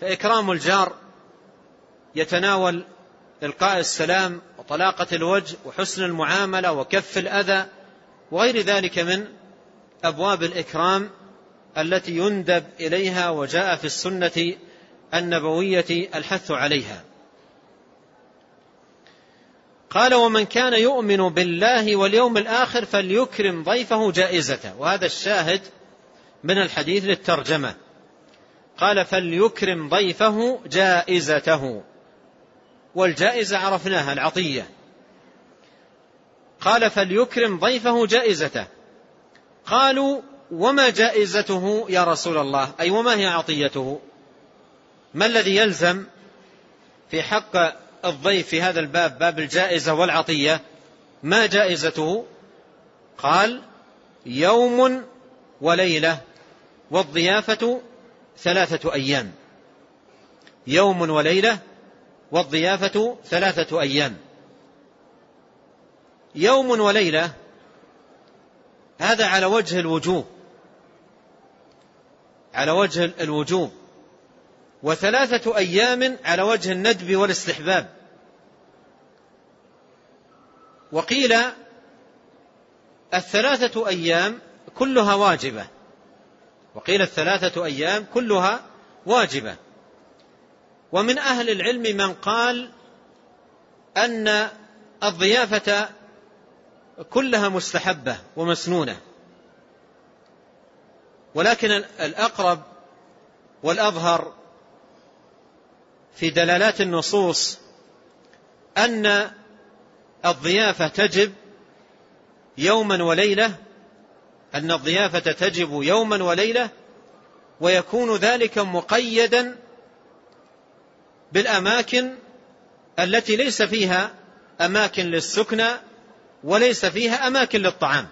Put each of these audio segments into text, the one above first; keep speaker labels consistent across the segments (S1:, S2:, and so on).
S1: فإكرام الجار يتناول إلقاء السلام وطلاقة الوجه وحسن المعاملة وكف الأذى وغير ذلك من أبواب الإكرام التي يندب إليها وجاء في السنة النبوية الحث عليها. قال ومن كان يؤمن بالله واليوم الآخر فليكرم ضيفه جائزته. وهذا الشاهد من الحديث للترجمة. قال فليكرم ضيفه جائزته. والجائزة عرفناها العطية. قال فليكرم ضيفه جائزته. قالوا وما جائزته يا رسول الله؟ أي وما هي عطيته؟ ما الذي يلزم في حق الضيف في هذا الباب باب الجائزة والعطية؟ ما جائزته؟ قال يوم وليلة والضيافة ثلاثة أيام. يوم وليلة والضيافة ثلاثة أيام. يوم وليلة هذا على وجه الوجوب. على وجه الوجوب. وثلاثة أيام على وجه الندب والاستحباب. وقيل الثلاثة أيام كلها واجبة. وقيل الثلاثة أيام كلها واجبة. ومن أهل العلم من قال أن الضيافة كلها مستحبة ومسنونة. ولكن الأقرب والأظهر في دلالات النصوص أن الضيافة تجب يوما وليلة أن الضيافة تجب يوما وليلة ويكون ذلك مقيدا بالأماكن التي ليس فيها أماكن للسكنى وليس فيها أماكن للطعام.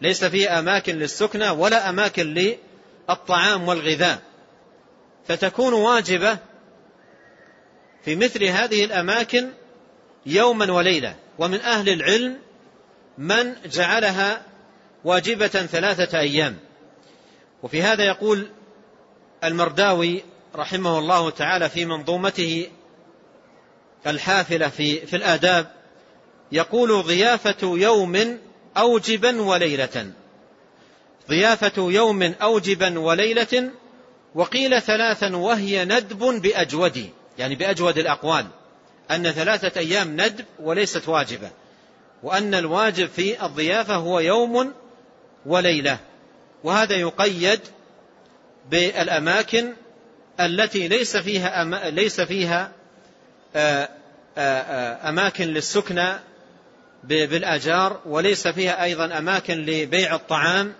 S1: ليس فيها أماكن للسكنى ولا أماكن للطعام والغذاء. فتكون واجبة في مثل هذه الأماكن يوما وليلة. ومن أهل العلم من جعلها واجبة ثلاثة أيام. وفي هذا يقول المرداوي رحمه الله تعالى في منظومته الحافلة في, في الآداب يقول ضيافة يوم أوجبا وليلة. ضيافة يوم أوجبا وليلة وقيل ثلاثا وهي ندب بأجود يعني بأجود الأقوال. أن ثلاثة أيام ندب وليست واجبة. وأن الواجب في الضيافة هو يوم وليلة. وهذا يقيد بالأماكن التي ليس فيها ليس فيها آه، آه، آه، أماكن للسكنى بالآجار وليس فيها أيضا أماكن لبيع الطعام.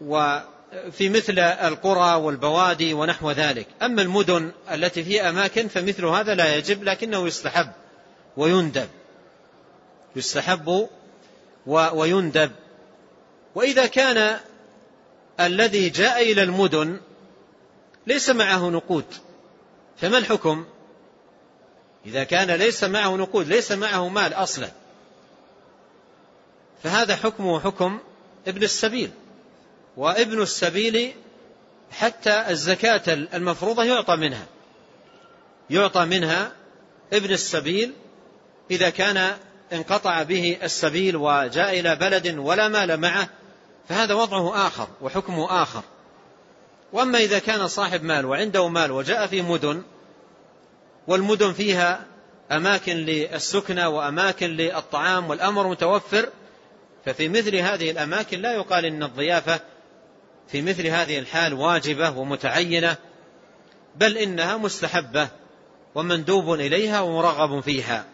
S1: وفي مثل القرى والبوادي ونحو ذلك. أما المدن التي فيها أماكن فمثل هذا لا يجب لكنه يستحب ويندب. يستحب ويندب. وإذا كان الذي جاء إلى المدن ليس معه نقود فما الحكم؟ إذا كان ليس معه نقود ليس معه مال أصلا. فهذا حكمه حكم ابن السبيل. وابن السبيل حتى الزكاة المفروضة يعطى منها. يعطى منها ابن السبيل إذا كان انقطع به السبيل وجاء إلى بلد ولا مال معه فهذا وضعه آخر وحكمه آخر. وأما إذا كان صاحب مال وعنده مال وجاء في مدن والمدن فيها أماكن للسكنى وأماكن للطعام والأمر متوفر ففي مثل هذه الأماكن لا يقال إن الضيافة في مثل هذه الحال واجبة ومتعينة بل إنها مستحبة ومندوب إليها ومرغب فيها.